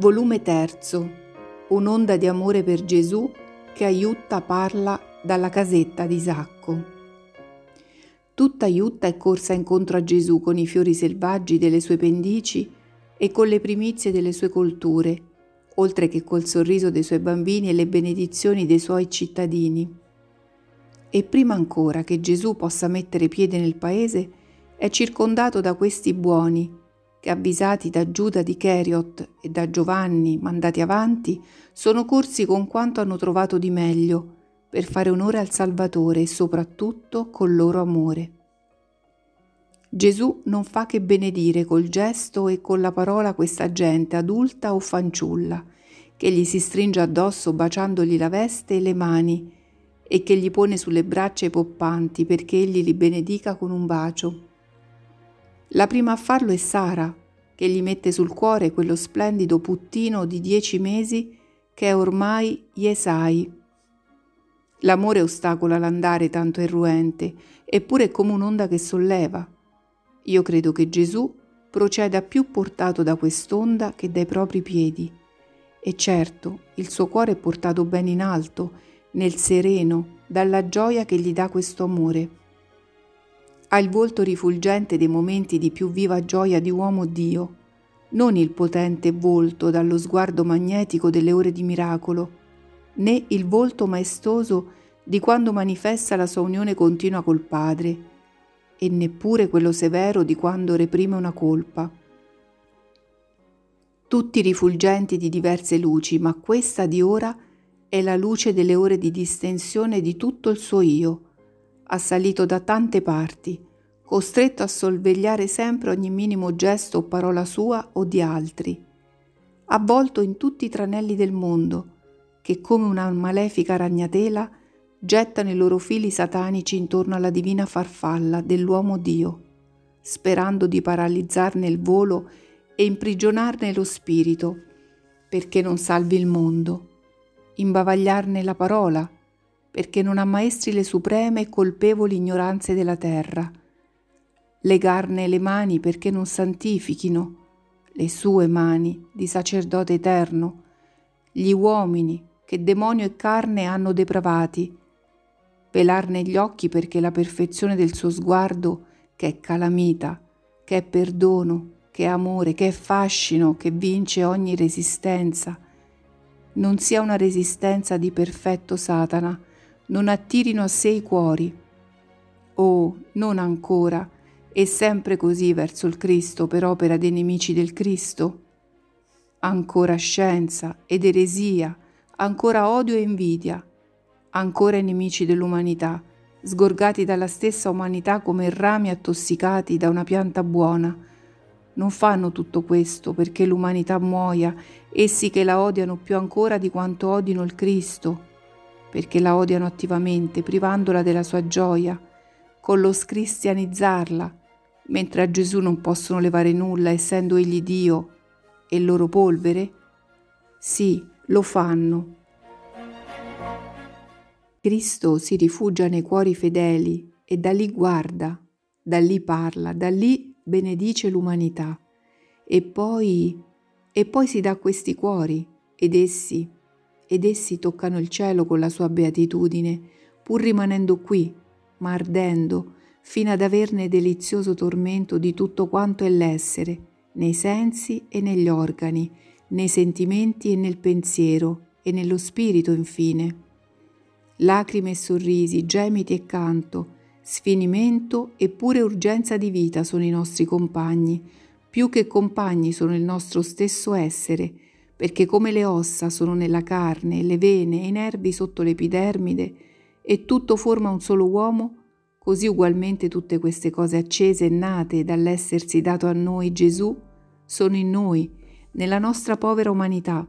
Volume terzo. Un'onda di amore per Gesù che aiutta parla dalla casetta di Isacco. Tutta Aiutta è corsa incontro a Gesù con i fiori selvaggi delle sue pendici e con le primizie delle sue colture, oltre che col sorriso dei suoi bambini e le benedizioni dei suoi cittadini. E prima ancora che Gesù possa mettere piede nel paese, è circondato da questi buoni, che avvisati da Giuda di Cheriot e da Giovanni mandati avanti, sono corsi con quanto hanno trovato di meglio per fare onore al Salvatore e soprattutto col loro amore. Gesù non fa che benedire col gesto e con la parola questa gente adulta o fanciulla, che gli si stringe addosso baciandogli la veste e le mani e che gli pone sulle braccia i poppanti perché egli li benedica con un bacio. La prima a farlo è Sara, che gli mette sul cuore quello splendido puttino di dieci mesi che è ormai Yesai. L'amore ostacola l'andare tanto irruente, eppure è come un'onda che solleva. Io credo che Gesù proceda più portato da quest'onda che dai propri piedi. E certo, il suo cuore è portato ben in alto, nel sereno, dalla gioia che gli dà questo amore. Ha il volto rifulgente dei momenti di più viva gioia di uomo Dio, non il potente volto dallo sguardo magnetico delle ore di miracolo, né il volto maestoso di quando manifesta la sua unione continua col Padre, e neppure quello severo di quando reprime una colpa. Tutti rifulgenti di diverse luci, ma questa di ora è la luce delle ore di distensione di tutto il suo io, assalito da tante parti, costretto a sorvegliare sempre ogni minimo gesto o parola sua o di altri, avvolto in tutti i tranelli del mondo, che come una malefica ragnatela gettano i loro fili satanici intorno alla divina farfalla dell'uomo Dio, sperando di paralizzarne il volo e imprigionarne lo spirito, perché non salvi il mondo, imbavagliarne la parola, perché non ammaestri le supreme e colpevoli ignoranze della terra, legarne le mani perché non santifichino le sue mani di sacerdote eterno, gli uomini che demonio e carne hanno depravati, pelarne gli occhi perché la perfezione del suo sguardo, che è calamita, che è perdono, che è amore, che è fascino, che vince ogni resistenza, non sia una resistenza di perfetto Satana, non attirino a sé i cuori. Oh, non ancora, e sempre così verso il Cristo per opera dei nemici del Cristo? Ancora scienza ed eresia, ancora odio e invidia, ancora i nemici dell'umanità, sgorgati dalla stessa umanità come rami attossicati da una pianta buona. Non fanno tutto questo perché l'umanità muoia, essi che la odiano più ancora di quanto odino il Cristo, perché la odiano attivamente, privandola della sua gioia, con lo scristianizzarla, mentre a Gesù non possono levare nulla essendo egli Dio e loro polvere? Sì, lo fanno. Cristo si rifugia nei cuori fedeli e da lì guarda, da lì parla, da lì benedice l'umanità e poi, e poi si dà questi cuori ed essi, ed essi toccano il cielo con la sua beatitudine, pur rimanendo qui, ma ardendo, fino ad averne delizioso tormento di tutto quanto è l'essere, nei sensi e negli organi, nei sentimenti e nel pensiero e nello spirito infine. Lacrime e sorrisi, gemiti e canto, sfinimento e pure urgenza di vita sono i nostri compagni, più che compagni sono il nostro stesso essere, perché come le ossa sono nella carne, le vene e i nervi sotto l'epidermide, e tutto forma un solo uomo, Così ugualmente tutte queste cose accese e nate dall'essersi dato a noi Gesù sono in noi, nella nostra povera umanità,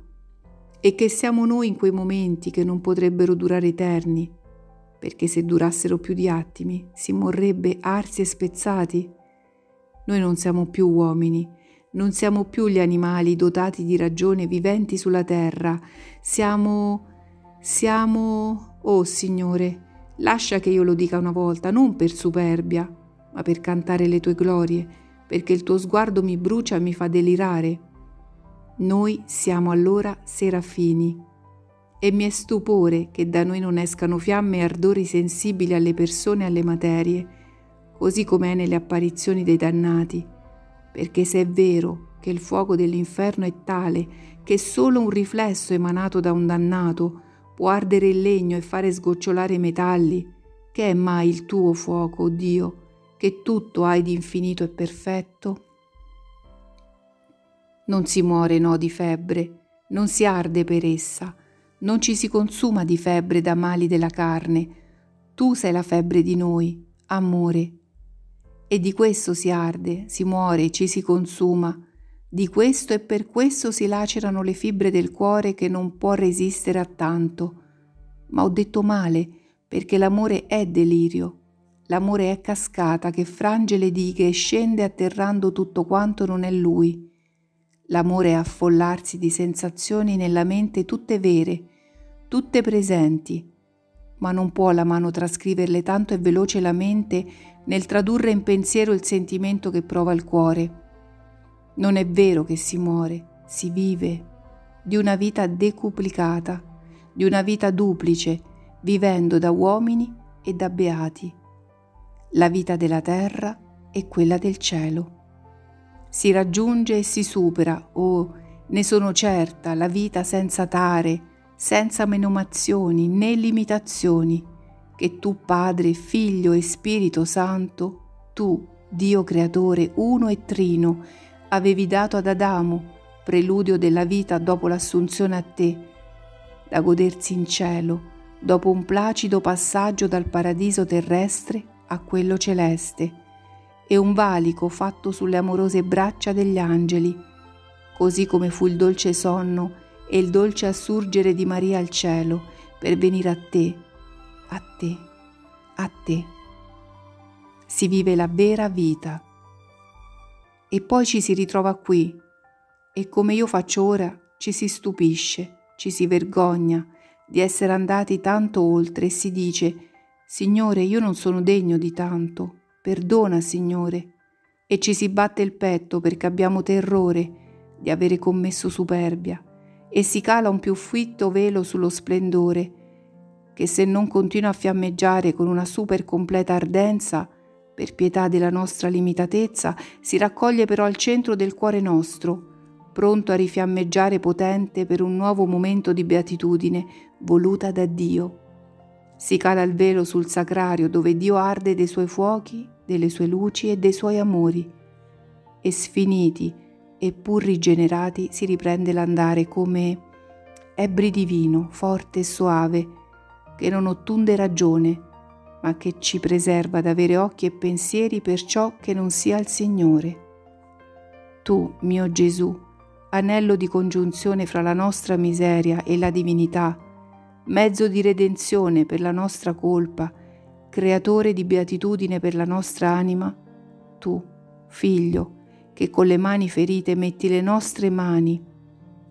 e che siamo noi in quei momenti che non potrebbero durare eterni, perché se durassero più di attimi si morrebbe arsi e spezzati. Noi non siamo più uomini, non siamo più gli animali dotati di ragione viventi sulla terra, siamo... siamo... Oh Signore, Lascia che io lo dica una volta, non per superbia, ma per cantare le tue glorie, perché il tuo sguardo mi brucia e mi fa delirare. Noi siamo allora serafini. E mi è stupore che da noi non escano fiamme e ardori sensibili alle persone e alle materie, così come è nelle apparizioni dei dannati, perché se è vero che il fuoco dell'inferno è tale che solo un riflesso emanato da un dannato può ardere il legno e fare sgocciolare i metalli, che è mai il tuo fuoco, oh Dio, che tutto hai di infinito e perfetto? Non si muore no di febbre, non si arde per essa, non ci si consuma di febbre da mali della carne. Tu sei la febbre di noi, amore. E di questo si arde, si muore, ci si consuma. Di questo e per questo si lacerano le fibre del cuore che non può resistere a tanto. Ma ho detto male, perché l'amore è delirio. L'amore è cascata che frange le dighe e scende atterrando tutto quanto non è lui. L'amore è affollarsi di sensazioni nella mente tutte vere, tutte presenti, ma non può la mano trascriverle tanto è veloce la mente nel tradurre in pensiero il sentimento che prova il cuore. Non è vero che si muore, si vive di una vita decuplicata, di una vita duplice, vivendo da uomini e da beati. La vita della terra e quella del cielo. Si raggiunge e si supera, oh, ne sono certa, la vita senza tare, senza menomazioni né limitazioni, che tu Padre, Figlio e Spirito Santo, tu, Dio Creatore uno e trino, avevi dato ad Adamo, preludio della vita dopo l'assunzione a te, da godersi in cielo, dopo un placido passaggio dal paradiso terrestre a quello celeste, e un valico fatto sulle amorose braccia degli angeli, così come fu il dolce sonno e il dolce assurgere di Maria al cielo per venire a te, a te, a te. Si vive la vera vita. E poi ci si ritrova qui e come io faccio ora ci si stupisce, ci si vergogna di essere andati tanto oltre e si dice Signore, io non sono degno di tanto, perdona, Signore. E ci si batte il petto perché abbiamo terrore di avere commesso superbia e si cala un più fitto velo sullo splendore, che se non continua a fiammeggiare con una super completa ardenza, per pietà della nostra limitatezza, si raccoglie però al centro del cuore nostro, pronto a rifiammeggiare potente per un nuovo momento di beatitudine voluta da Dio. Si cala il velo sul sacrario dove Dio arde dei suoi fuochi, delle sue luci e dei suoi amori, e sfiniti, e pur rigenerati si riprende l'andare come ebbri di vino, forte e soave, che non ottunde ragione, ma che ci preserva d'avere occhi e pensieri per ciò che non sia il Signore. Tu, mio Gesù, anello di congiunzione fra la nostra miseria e la divinità, mezzo di redenzione per la nostra colpa, creatore di beatitudine per la nostra anima, tu, figlio, che con le mani ferite metti le nostre mani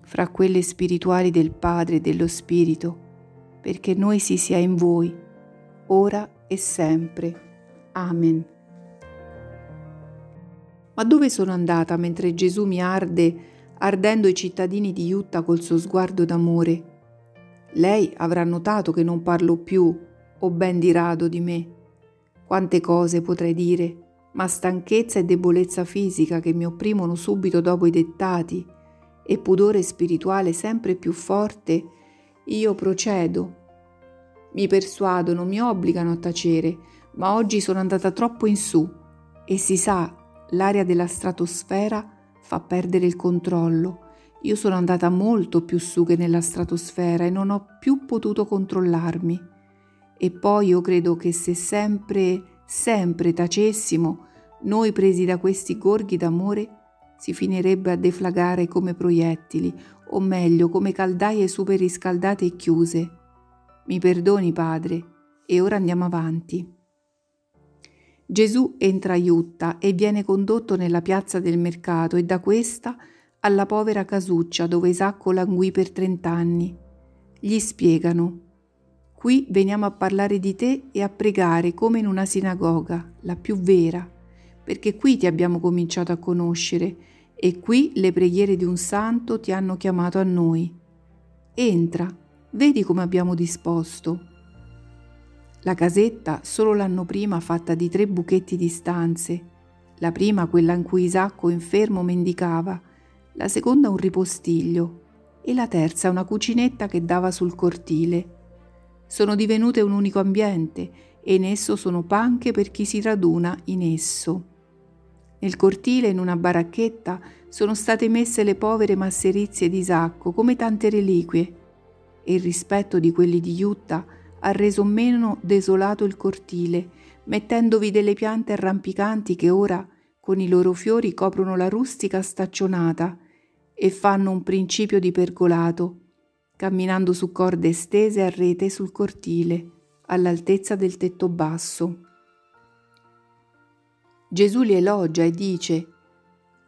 fra quelle spirituali del Padre e dello Spirito, perché noi si sia in voi, ora e sempre. Amen. Ma dove sono andata mentre Gesù mi arde, ardendo i cittadini di Iutta col suo sguardo d'amore? Lei avrà notato che non parlo più, o ben di rado di me. Quante cose potrei dire, ma stanchezza e debolezza fisica che mi opprimono subito dopo i dettati e pudore spirituale sempre più forte, io procedo. Mi persuadono, mi obbligano a tacere, ma oggi sono andata troppo in su e si sa, l'aria della stratosfera fa perdere il controllo. Io sono andata molto più su che nella stratosfera e non ho più potuto controllarmi. E poi io credo che se sempre sempre tacessimo, noi presi da questi gorghi d'amore, si finirebbe a deflagare come proiettili, o meglio come caldaie super riscaldate e chiuse. Mi perdoni, Padre, e ora andiamo avanti. Gesù entra a Iutta e viene condotto nella piazza del mercato e da questa alla povera casuccia dove Isacco languì per trent'anni. Gli spiegano Qui veniamo a parlare di te e a pregare come in una sinagoga, la più vera, perché qui ti abbiamo cominciato a conoscere e qui le preghiere di un santo ti hanno chiamato a noi. Entra, vedi come abbiamo disposto. La casetta solo l'anno prima fatta di tre buchetti di stanze, la prima quella in cui Isacco infermo mendicava, la seconda un ripostiglio e la terza una cucinetta che dava sul cortile. Sono divenute un unico ambiente e in esso sono panche per chi si raduna in esso. Nel cortile, in una baracchetta, sono state messe le povere masserizie di Isacco come tante reliquie e il rispetto di quelli di Jutta ha reso meno desolato il cortile, mettendovi delle piante arrampicanti che ora, con i loro fiori, coprono la rustica staccionata e fanno un principio di pergolato, camminando su corde stese a rete sul cortile, all'altezza del tetto basso. Gesù li elogia e dice,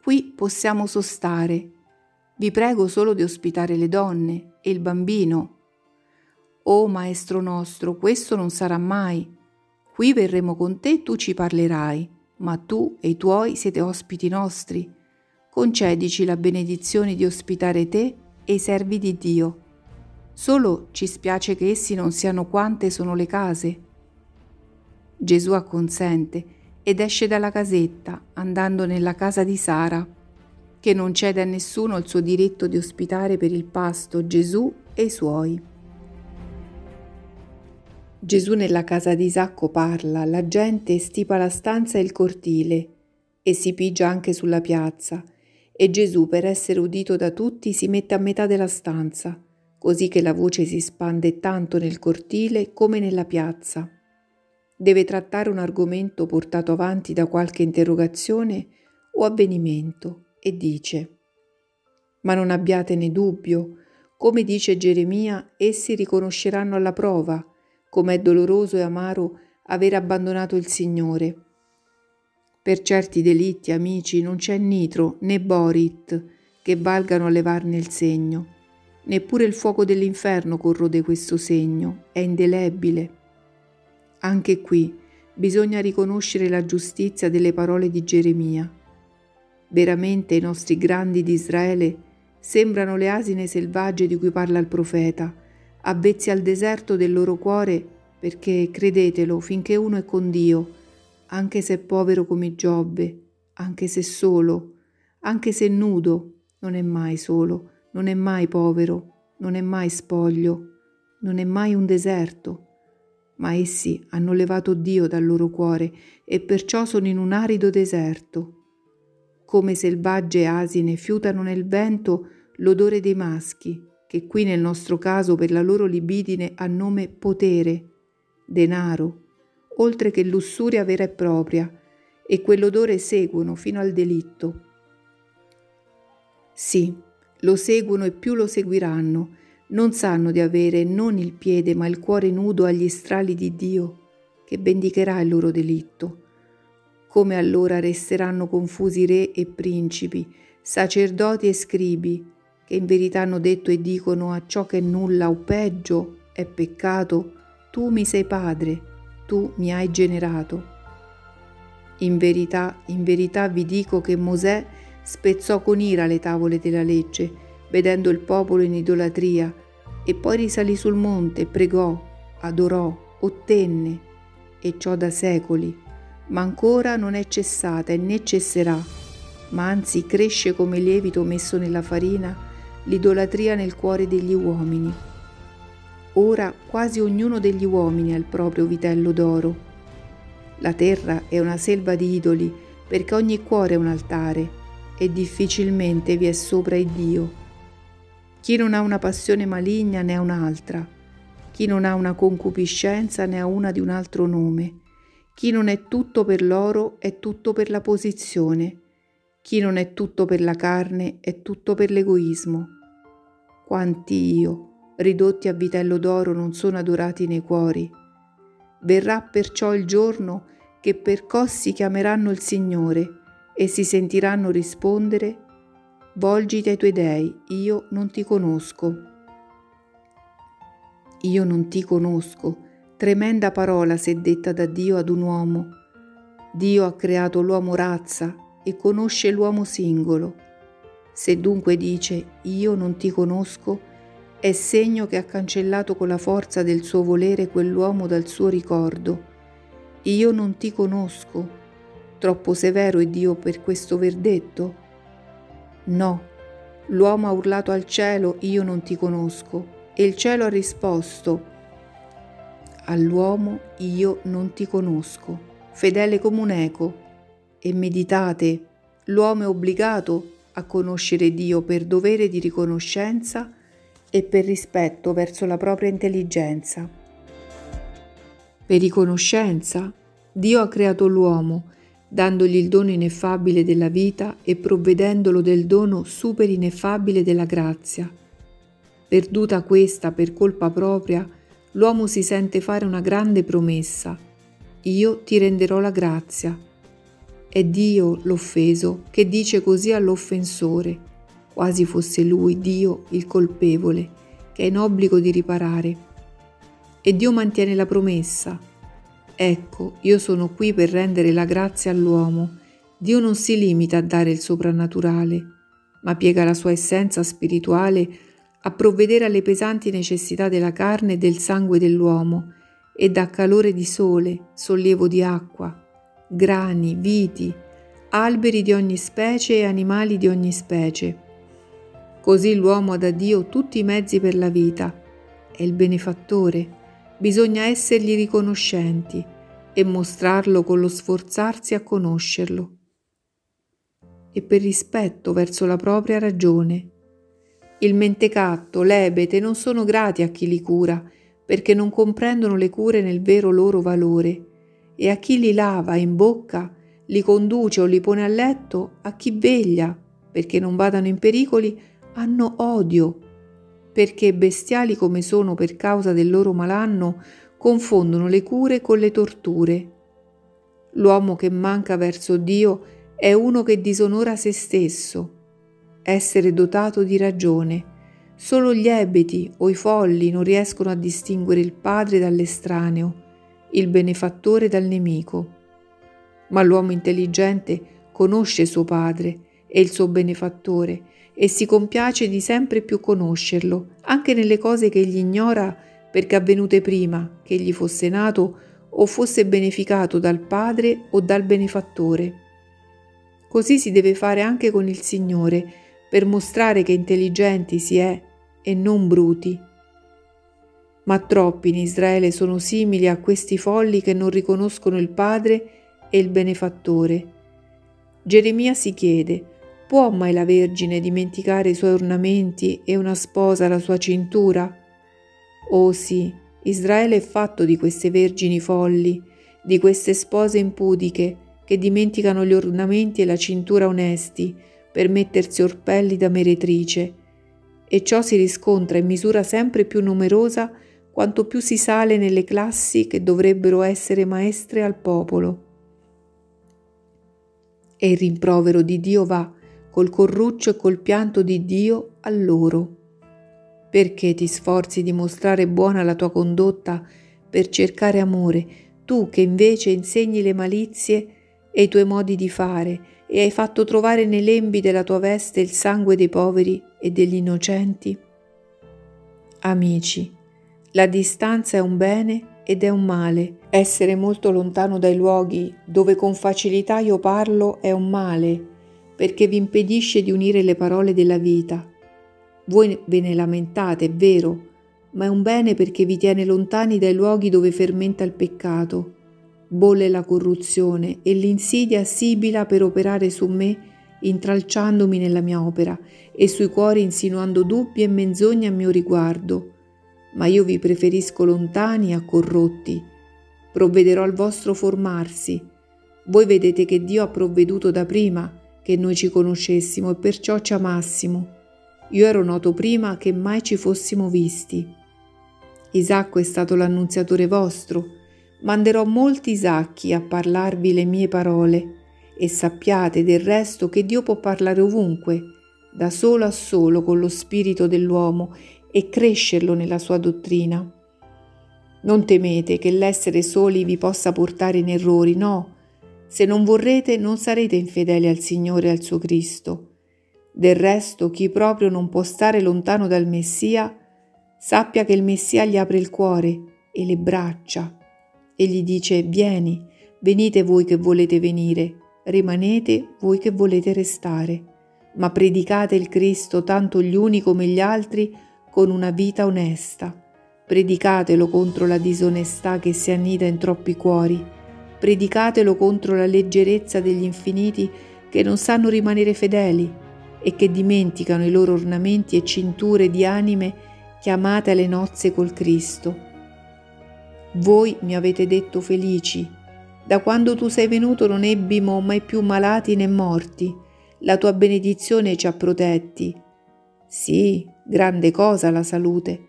Qui possiamo sostare, vi prego solo di ospitare le donne e il bambino Oh Maestro nostro, questo non sarà mai. Qui verremo con te e tu ci parlerai, ma tu e i tuoi siete ospiti nostri. Concedici la benedizione di ospitare te e i servi di Dio. Solo ci spiace che essi non siano quante sono le case. Gesù acconsente ed esce dalla casetta, andando nella casa di Sara, che non cede a nessuno il suo diritto di ospitare per il pasto Gesù e i suoi. Gesù nella casa di Isacco parla, la gente stipa la stanza e il cortile e si pigia anche sulla piazza e Gesù per essere udito da tutti si mette a metà della stanza, così che la voce si spande tanto nel cortile come nella piazza. Deve trattare un argomento portato avanti da qualche interrogazione o avvenimento e dice Ma non abbiatene dubbio, come dice Geremia, essi riconosceranno alla prova com'è doloroso e amaro aver abbandonato il Signore. Per certi delitti, amici, non c'è nitro né borit che valgano a levarne il segno. Neppure il fuoco dell'inferno corrode questo segno, è indelebile. Anche qui bisogna riconoscere la giustizia delle parole di Geremia. Veramente i nostri grandi di Israele sembrano le asine selvagge di cui parla il profeta, avvezzi al deserto del loro cuore, perché credetelo, finché uno è con Dio, anche se è povero come Giobbe, anche se solo, anche se nudo, non è mai solo, non è mai povero, non è mai spoglio, non è mai un deserto. Ma essi hanno levato Dio dal loro cuore e perciò sono in un arido deserto. Come selvagge asine fiutano nel vento l'odore dei maschi, che qui nel nostro caso per la loro libidine ha nome potere, denaro, oltre che lussuria vera e propria, e quell'odore seguono fino al delitto. Sì, lo seguono e più lo seguiranno, non sanno di avere non il piede ma il cuore nudo agli strali di Dio, che vendicherà il loro delitto. Come allora resteranno confusi re e principi, sacerdoti e scribi, che in verità hanno detto e dicono a ciò che nulla o peggio è peccato, tu mi sei padre, tu mi hai generato. In verità, in verità vi dico che Mosè spezzò con ira le tavole della legge, vedendo il popolo in idolatria, e poi risalì sul monte, pregò, adorò, ottenne, e ciò da secoli, ma ancora non è cessata e né cesserà, ma anzi cresce come lievito messo nella farina l'idolatria nel cuore degli uomini. Ora quasi ognuno degli uomini ha il proprio vitello d'oro. La terra è una selva di idoli perché ogni cuore è un altare e difficilmente vi è sopra il Dio. Chi non ha una passione maligna ne ha un'altra, chi non ha una concupiscenza ne ha una di un altro nome, chi non è tutto per l'oro è tutto per la posizione, chi non è tutto per la carne è tutto per l'egoismo. Quanti io, ridotti a vitello d'oro, non sono adorati nei cuori. Verrà perciò il giorno che percossi chiameranno il Signore e si sentiranno rispondere Volgiti ai tuoi dei, io non ti conosco. Io non ti conosco, tremenda parola se detta da Dio ad un uomo. Dio ha creato l'uomo razza e conosce l'uomo singolo Se dunque dice io non ti conosco, è segno che ha cancellato con la forza del suo volere quell'uomo dal suo ricordo. Io non ti conosco. Troppo severo è Dio per questo verdetto? No. L'uomo ha urlato al cielo, io non ti conosco, e il cielo ha risposto, all'uomo io non ti conosco, fedele come un eco. E meditate, l'uomo è obbligato a conoscere Dio per dovere di riconoscenza e per rispetto verso la propria intelligenza. Per riconoscenza, Dio ha creato l'uomo, dandogli il dono ineffabile della vita e provvedendolo del dono super ineffabile della grazia. Perduta questa per colpa propria, l'uomo si sente fare una grande promessa. Io ti renderò la grazia. È Dio l'offeso che dice così all'offensore quasi fosse lui, Dio, il colpevole, che è in obbligo di riparare. E Dio mantiene la promessa. Ecco, io sono qui per rendere la grazia all'uomo. Dio non si limita a dare il soprannaturale, ma piega la sua essenza spirituale a provvedere alle pesanti necessità della carne e del sangue dell'uomo e dà calore di sole, sollievo di acqua, grani, viti, alberi di ogni specie e animali di ogni specie Così l'uomo ha da Dio tutti i mezzi per la vita. È il benefattore. Bisogna essergli riconoscenti e mostrarlo con lo sforzarsi a conoscerlo. E per rispetto verso la propria ragione. Il mentecatto, l'ebete non sono grati a chi li cura, perché non comprendono le cure nel vero loro valore, e a chi li lava in bocca, li conduce o li pone a letto, a chi veglia, perché non vadano in pericoli, hanno odio, perché bestiali come sono per causa del loro malanno, confondono le cure con le torture. L'uomo che manca verso Dio è uno che disonora se stesso, essere dotato di ragione. Solo gli ebeti o i folli non riescono a distinguere il padre dall'estraneo, il benefattore dal nemico. Ma l'uomo intelligente conosce suo padre e il suo benefattore e si compiace di sempre più conoscerlo, anche nelle cose che egli ignora perché avvenute prima che egli fosse nato o fosse beneficato dal Padre o dal benefattore. Così si deve fare anche con il Signore, per mostrare che intelligenti si è e non bruti. Ma troppi in Israele sono simili a questi folli che non riconoscono il Padre e il benefattore. Geremia si chiede, Può mai la Vergine dimenticare i suoi ornamenti e una sposa la sua cintura? Oh sì, Israele è fatto di queste vergini folli, di queste spose impudiche che dimenticano gli ornamenti e la cintura onesti per mettersi orpelli da meretrice. E ciò si riscontra in misura sempre più numerosa quanto più si sale nelle classi che dovrebbero essere maestre al popolo. E il rimprovero di Dio va col corruccio e col pianto di Dio a loro. Perché ti sforzi di mostrare buona la tua condotta per cercare amore, tu che invece insegni le malizie e i tuoi modi di fare e hai fatto trovare nei lembi della tua veste il sangue dei poveri e degli innocenti? Amici, la distanza è un bene ed è un male. Essere molto lontano dai luoghi dove con facilità io parlo è un male perché vi impedisce di unire le parole della vita. Voi ve ne lamentate, è vero, ma è un bene perché vi tiene lontani dai luoghi dove fermenta il peccato, bolle la corruzione e l'insidia sibila per operare su me, intralciandomi nella mia opera e sui cuori insinuando dubbi e menzogne a mio riguardo. Ma io vi preferisco lontani a corrotti. Provvederò al vostro formarsi. Voi vedete che Dio ha provveduto da prima che noi ci conoscessimo e perciò ci amassimo. Io ero noto prima che mai ci fossimo visti. Isacco è stato l'annunziatore vostro. Manderò molti Isacchi a parlarvi le mie parole e sappiate del resto che Dio può parlare ovunque, da solo a solo con lo spirito dell'uomo e crescerlo nella sua dottrina. Non temete che l'essere soli vi possa portare in errori, no, se non vorrete non sarete infedeli al Signore e al suo Cristo. Del resto, chi proprio non può stare lontano dal Messia, sappia che il Messia gli apre il cuore e le braccia e gli dice vieni, venite voi che volete venire, rimanete voi che volete restare, ma predicate il Cristo tanto gli uni come gli altri con una vita onesta. Predicatelo contro la disonestà che si annida in troppi cuori. Predicatelo contro la leggerezza degli infiniti che non sanno rimanere fedeli e che dimenticano i loro ornamenti e cinture di anime chiamate alle nozze col Cristo. Voi mi avete detto felici. Da quando tu sei venuto non ebbimo mai più malati né morti. La tua benedizione ci ha protetti. Sì, grande cosa la salute,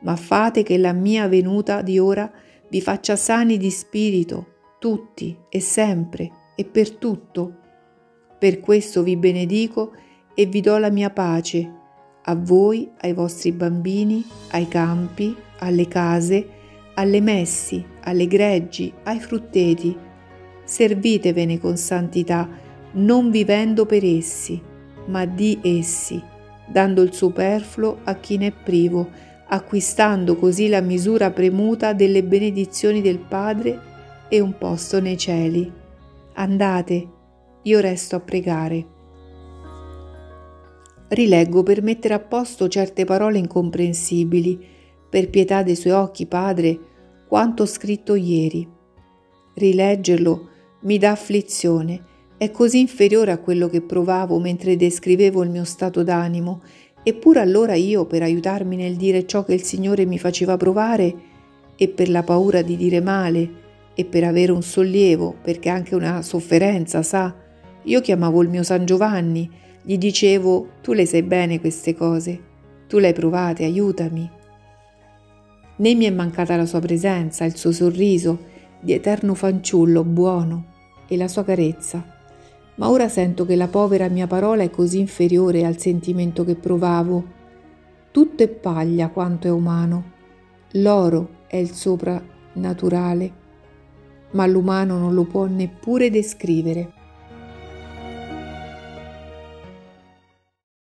ma fate che la mia venuta di ora vi faccia sani di spirito, tutti e sempre e per tutto. Per questo vi benedico e vi do la mia pace, a voi, ai vostri bambini, ai campi, alle case, alle messi, alle greggi, ai frutteti. Servitevene con santità, non vivendo per essi, ma di essi dando il superfluo a chi ne è privo, acquistando così la misura premuta delle benedizioni del Padre e un posto nei cieli. Andate, io resto a pregare. Rileggo per mettere a posto certe parole incomprensibili, per pietà dei suoi occhi, Padre, quanto scritto ieri. Rileggerlo mi dà afflizione è così inferiore a quello che provavo mentre descrivevo il mio stato d'animo, eppure allora io, per aiutarmi nel dire ciò che il Signore mi faceva provare, e per la paura di dire male, e per avere un sollievo, perché anche una sofferenza, sa, io chiamavo il mio San Giovanni, gli dicevo, tu le sai bene queste cose, tu le hai provate, aiutami. Né mi è mancata la sua presenza, il suo sorriso di eterno fanciullo buono e la sua carezza ma ora sento che la povera mia parola è così inferiore al sentimento che provavo. Tutto è paglia quanto è umano. L'oro è il soprannaturale, ma l'umano non lo può neppure descrivere.